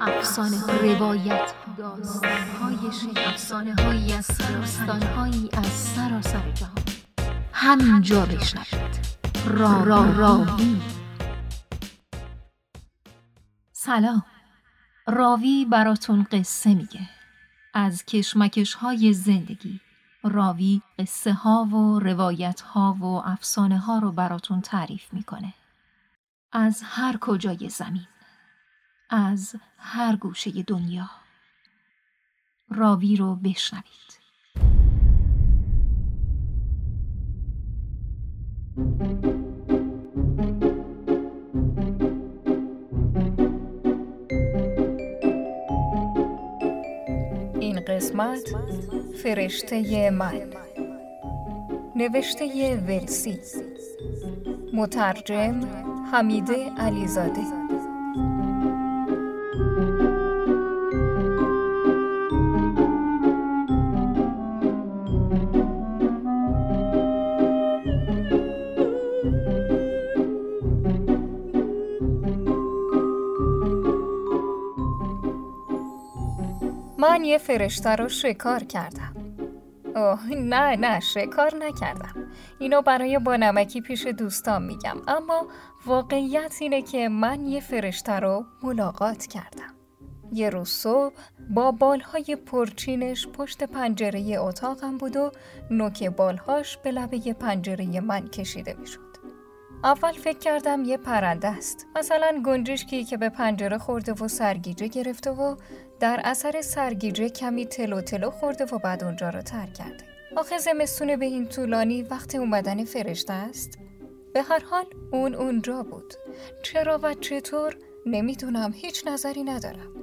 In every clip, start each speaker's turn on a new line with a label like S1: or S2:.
S1: افسانه روایت داستان های افسانه هایی از داستان هایی از سراسر جهان همینجا بشنوید. را را راوی. سلام. راوی براتون قصه میگه. از کشمکش های زندگی. راوی قصه ها و روایت ها و افسانه ها رو براتون تعریف می‌کنه. از هر کجای زمین. از هر گوشه دنیا. راوی رو بشنوید.
S2: این قسمت فرشته من. نوشته ولسی مترجم حمیده علیزاده. من یه فرشته رو شکار کردم. اوه نه نه شکار نکردم. اینو برای با نمکی پیش دوستان میگم. اما واقعیت اینه که من یه فرشته رو ملاقات کردم. یه روز صبح با بالهای پرچینش پشت پنجره اتاقم بود و نوک بالهاش به لبه پنجره من کشیده می‌شد. اول فکر کردم یه پرنده است. مثلا گنجشکی که به پنجره خورده و سرگیجه گرفته و در اثر سرگیجه کمی تلو تلو خورده و بعد اونجا رو ترک کرده. آخه زمستون به این طولانی وقت اومدن فرشته است. به هر حال اون اونجا بود. چرا و چطور نمی‌دونم هیچ نظری ندارم.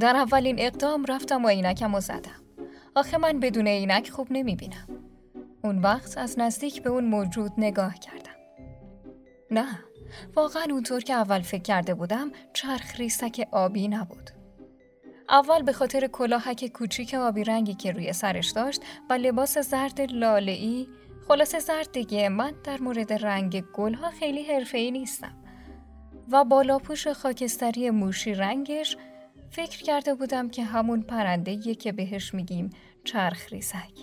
S2: در اولین اقدام رفتم و عینکم و زدم. آخه من بدون عینک خوب نمی‌بینم. اون وقت از نزدیک به اون موجود نگاه کردم. نه واقعا اونطور که اول فکر کرده بودم چرخ ریسک آبی نبود. اول به خاطر کلاهک کوچیک آبی رنگی که روی سرش داشت و لباس زرد ای خلاصه زرد دیگه من در مورد رنگ گلها خیلی حرفه‌ای نیستم. و بالاپوش خاکستری موشی رنگش فکر کرده بودم که همون پرنده که بهش میگیم چرخ ریزک.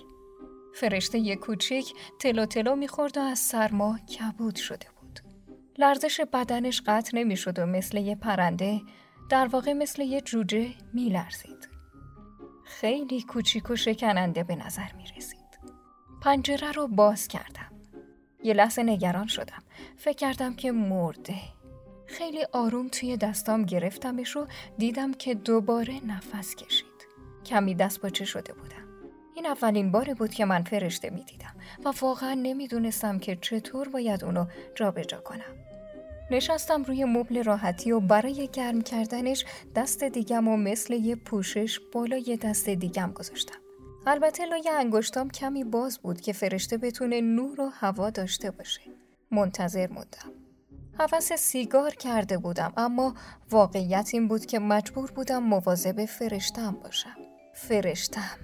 S2: فرشته یه کوچیک تلو تلو می‌خورد و از سرما کبود شده بود. لرزش بدنش قطع نمی‌شد و مثل یه پرنده در واقع مثل یه جوجه میلرزید. خیلی کوچیک و شکننده به نظر می رسید. پنجره رو باز کردم. یه لحظه نگران شدم. فکر کردم که مرده. خیلی آروم توی دستام گرفتمش و دیدم که دوباره نفس کشید. کمی دست باچه شده بودم. این اولین باری بود که من فرشته می دیدم و واقعا نمی‌دونستم که چطور باید اونو جابجا کنم. نشستم روی مبل راحتی و برای گرم کردنش دست دیگم و مثل یه پوشش بالای دست دیگم گذاشتم. البته لای انگشتام کمی باز بود که فرشته بتونه نور و هوا داشته باشه. منتظر موندم. حوث سیگار کرده بودم اما واقعیت این بود که مجبور بودم مواظب فرشتم باشم. فرشتم.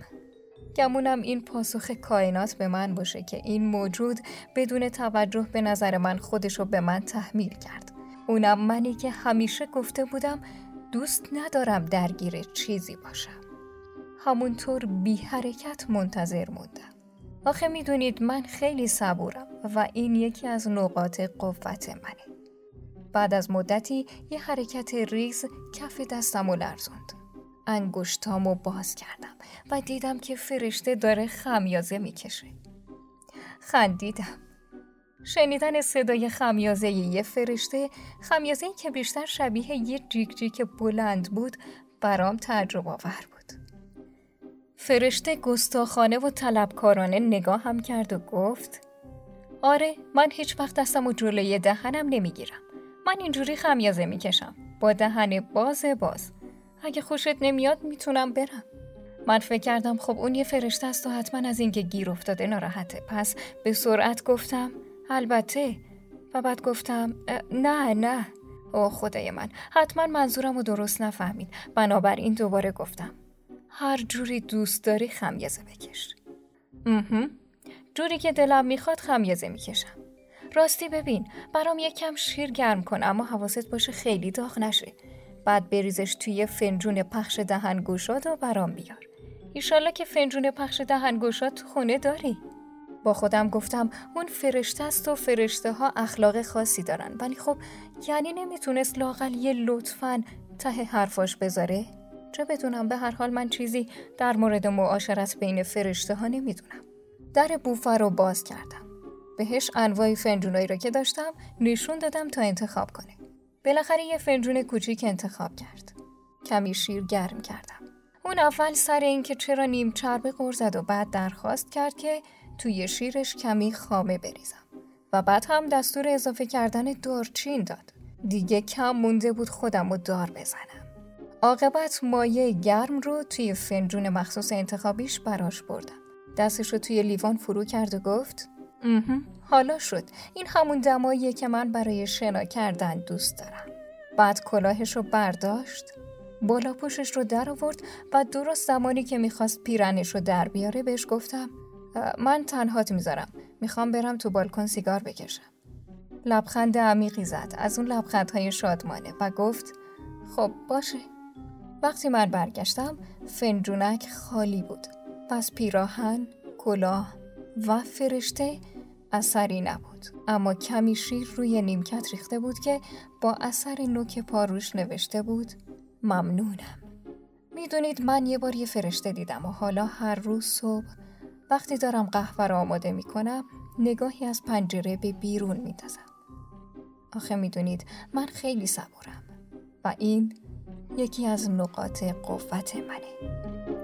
S2: گمونم این پاسخ کائنات به من باشه که این موجود بدون توجه به نظر من خودشو به من تحمیل کرد. اونم منی که همیشه گفته بودم دوست ندارم درگیر چیزی باشم. همونطور بی حرکت منتظر موندم. آخه می‌دونید من خیلی صبورم و این یکی از نقاط قوت منه. بعد از مدتی یه حرکت ریز کف دستم و لرزوند. انگشتامو باز کردم و دیدم که فرشته داره خمیازه می‌کشه. خندیدم. شنیدن صدای خمیازه یه فرشته خمیازه که بیشتر شبیه یه جیک جیک بلند بود برام تجربه آور بود. فرشته گستاخانه و طلبکارانه نگاه هم کرد و گفت آره من هیچ وقت دستم و جلوی دهنم نمی‌گیرم. من اینجوری خمیازه می‌کشم. با دهن باز باز. اگه خوشت نمیاد می‌تونم برم. من فکر کردم خب اون یه فرشته است و حتما از اینکه گیر افتاده ناراحته. پس به سرعت گفتم البته. و بعد گفتم نه نه. او خدای من حتما منظورم رو درست نفهمید. بنابراین دوباره گفتم هر جوری دوست داری خمیازه بکش. جوری که دلم می‌خواد خمیازه می‌کشم. راستی ببین. برام یکم شیر گرم کن اما حواست باشه خیلی داغ نشه. بعد بریزش توی فنجون پخش دهن گوشاد و برام بیار. ایشالله که فنجون پخش دهن گوشاد تو خونه داری. با خودم گفتم اون فرشته است و فرشته ها اخلاق خاصی دارن. ولی خب یعنی نمی‌تونست لاقل یه لطفا ته حرفاش بذاره؟ چه بدونم به هر حال من چیزی در مورد معاشرت بین فرشته ها نمی‌دونم. در بوفه رو باز کردم. بهش انواع فنجونایی رو که داشتم نشون دادم تا انتخاب کنه. بالاخره یه فنجون کوچیک انتخاب کرد. کمی شیر گرم کردم. اون اول سر اینکه چرا نیم چربی قرزد و بعد درخواست کرد که توی شیرش کمی خامه بریزم. و بعد هم دستور اضافه کردن دارچین داد. دیگه کم مونده بود خودم رو دار بزنم. عاقبت مایه گرم رو توی فنجون مخصوص انتخابیش براش بردم. دستش رو توی لیوان فرو کرد و گفت حالا شد. این همون دماییه که من برای شنا کردن دوست دارم. بعد کلاهش رو برداشت بالا پوشش رو در آورد و درست زمانی که می‌خواست پیرنش رو در بیاره بهش گفتم من تنهات می‌ذارم. می‌خوام برم تو بالکن سیگار بکشم. لبخند عمیقی زد. از اون لبخندهای شادمانه و گفت خب باشه. وقتی من برگشتم فنجونک خالی بود. پس پیراهن کلاه و فرشته اثری نبود. اما کمی شیر روی نیمکت ریخته بود که با اثر نوک پاروش نوشته بود ممنونم. می‌دونید من یه بار یه فرشته دیدم و حالا هر روز صبح وقتی دارم قهوه را آماده می کنم نگاهی از پنجره به بیرون می آخه می‌دونید من خیلی صبورم و این یکی از نقاط قوت منه.